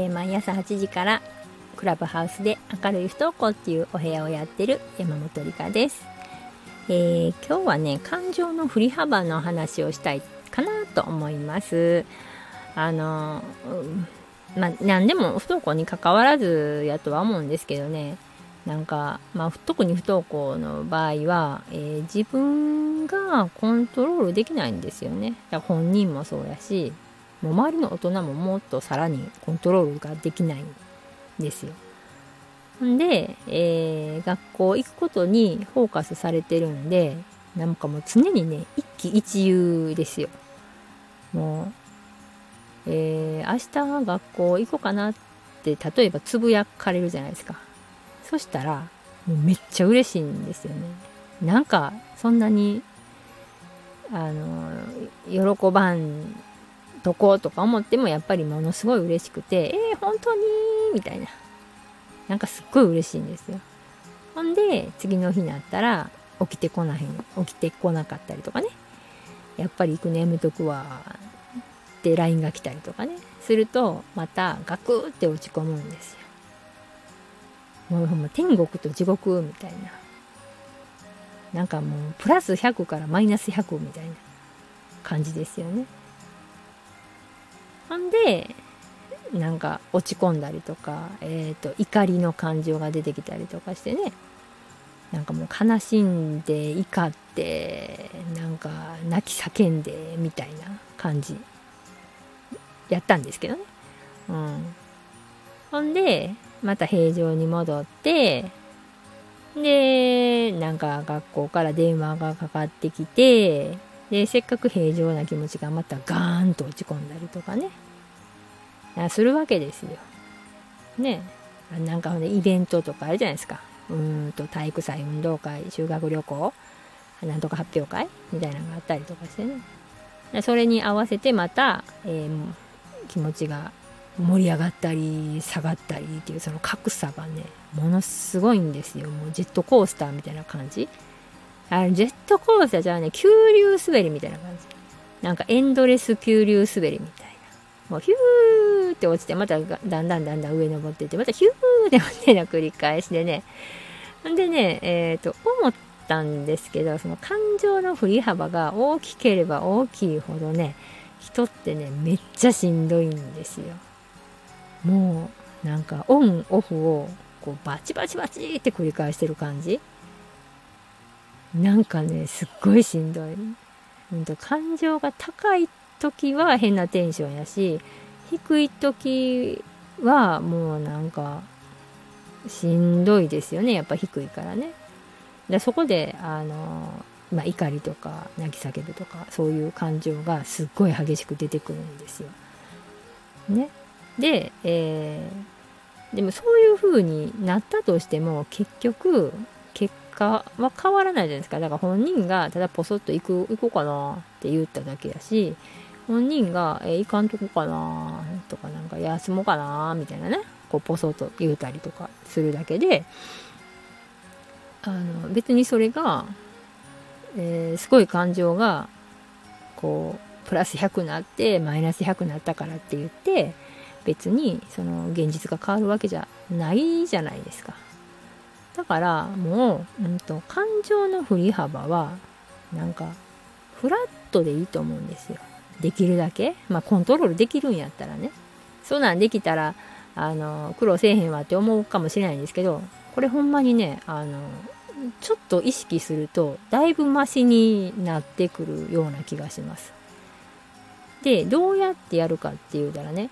えー、毎朝8時からクラブハウスで明るい不登校っていうお部屋をやってる山本理香です、えー、今日はね感情の振り幅の話をしたいかなと思います。あの、まあ何でも不登校に関わらずやとは思うんですけどね。なんか、まあ、特に不登校の場合は、えー、自分がコントロールできないんですよね。本人もそうやし、もう周りの大人ももっとさらにコントロールができないんですよ。んで、えー、学校行くことにフォーカスされてるんで、なんかもう常にね、一喜一憂ですよ。もう、えー、明日学校行こうかなって、例えばつぶやかれるじゃないですか。そしたら、もうめっちゃ嬉しいんですよね。なんか、そんなに、あの、喜ばんとことか思っても、やっぱりものすごい嬉しくて、えー、本当にみたいな。なんかすっごい嬉しいんですよ。ほんで、次の日になったら、起きてこない、起きてこなかったりとかね。やっぱり行くのやめとくわ。って LINE が来たりとかね。すると、またガクーって落ち込むんですよ。もうほんま天国と地獄みたいな。なんかもうプラス100からマイナス100みたいな感じですよね。ほんで、なんか落ち込んだりとか、えっ、ー、と、怒りの感情が出てきたりとかしてね。なんかもう悲しんで怒ってなんか泣き叫んでみたいな感じやったんですけどね。うん。ほんでまた平常に戻って、で、なんか学校から電話がかかってきて、で、せっかく平常な気持ちがまたガーンと落ち込んだりとかね、するわけですよ。ね。なんかね、イベントとかあるじゃないですか。うんと、体育祭、運動会、修学旅行、なんとか発表会みたいなのがあったりとかしてね。それに合わせてまた、えー、気持ちが盛り上がったり下がったりっていうその格差がねものすごいんですよもうジェットコースターみたいな感じあのジェットコースターじゃあね急流滑りみたいな感じ。なんかエンドレス急流滑りみたいな。もうヒューって落ちてまただんだんだんだん上登っていってまたヒューって落ちての繰り返しでね。んでねえっ、ー、と思ったんですけどその感情の振り幅が大きければ大きいほどね人ってねめっちゃしんどいんですよ。もうなんかオンオフをこうバチバチバチって繰り返してる感じ。なんかねすっごいしんどい、うん、と感情が高い時は変なテンションやし低い時はもうなんかしんどいですよねやっぱ低いからねでそこであのまあ、怒りとか泣き叫ぶとかそういう感情がすっごい激しく出てくるんですよ。ね。で、えー、でもそういう風になったとしても結局結果は変わらないじゃないですかだから本人がただポソッと行く行こうかなって言っただけやし本人が、えー、行かんとこかなとかなんか休もうかなみたいなねこうポソッと言うたりとかするだけであの別にそれが、えー、すごい感情がこうプラス100になってマイナス100になったからって言って別にその現実が変わるわけじゃないじゃないですか。だからもう、うんと、感情の振り幅はなんかフラットでいいと思うんですよ。できるだけ。まあコントロールできるんやったらね。そんなんできたらあの苦労せえへんわって思うかもしれないんですけどこれほんまにねあのちょっと意識するとだいぶマシになってくるような気がします。でどうやってやるかって言うたらね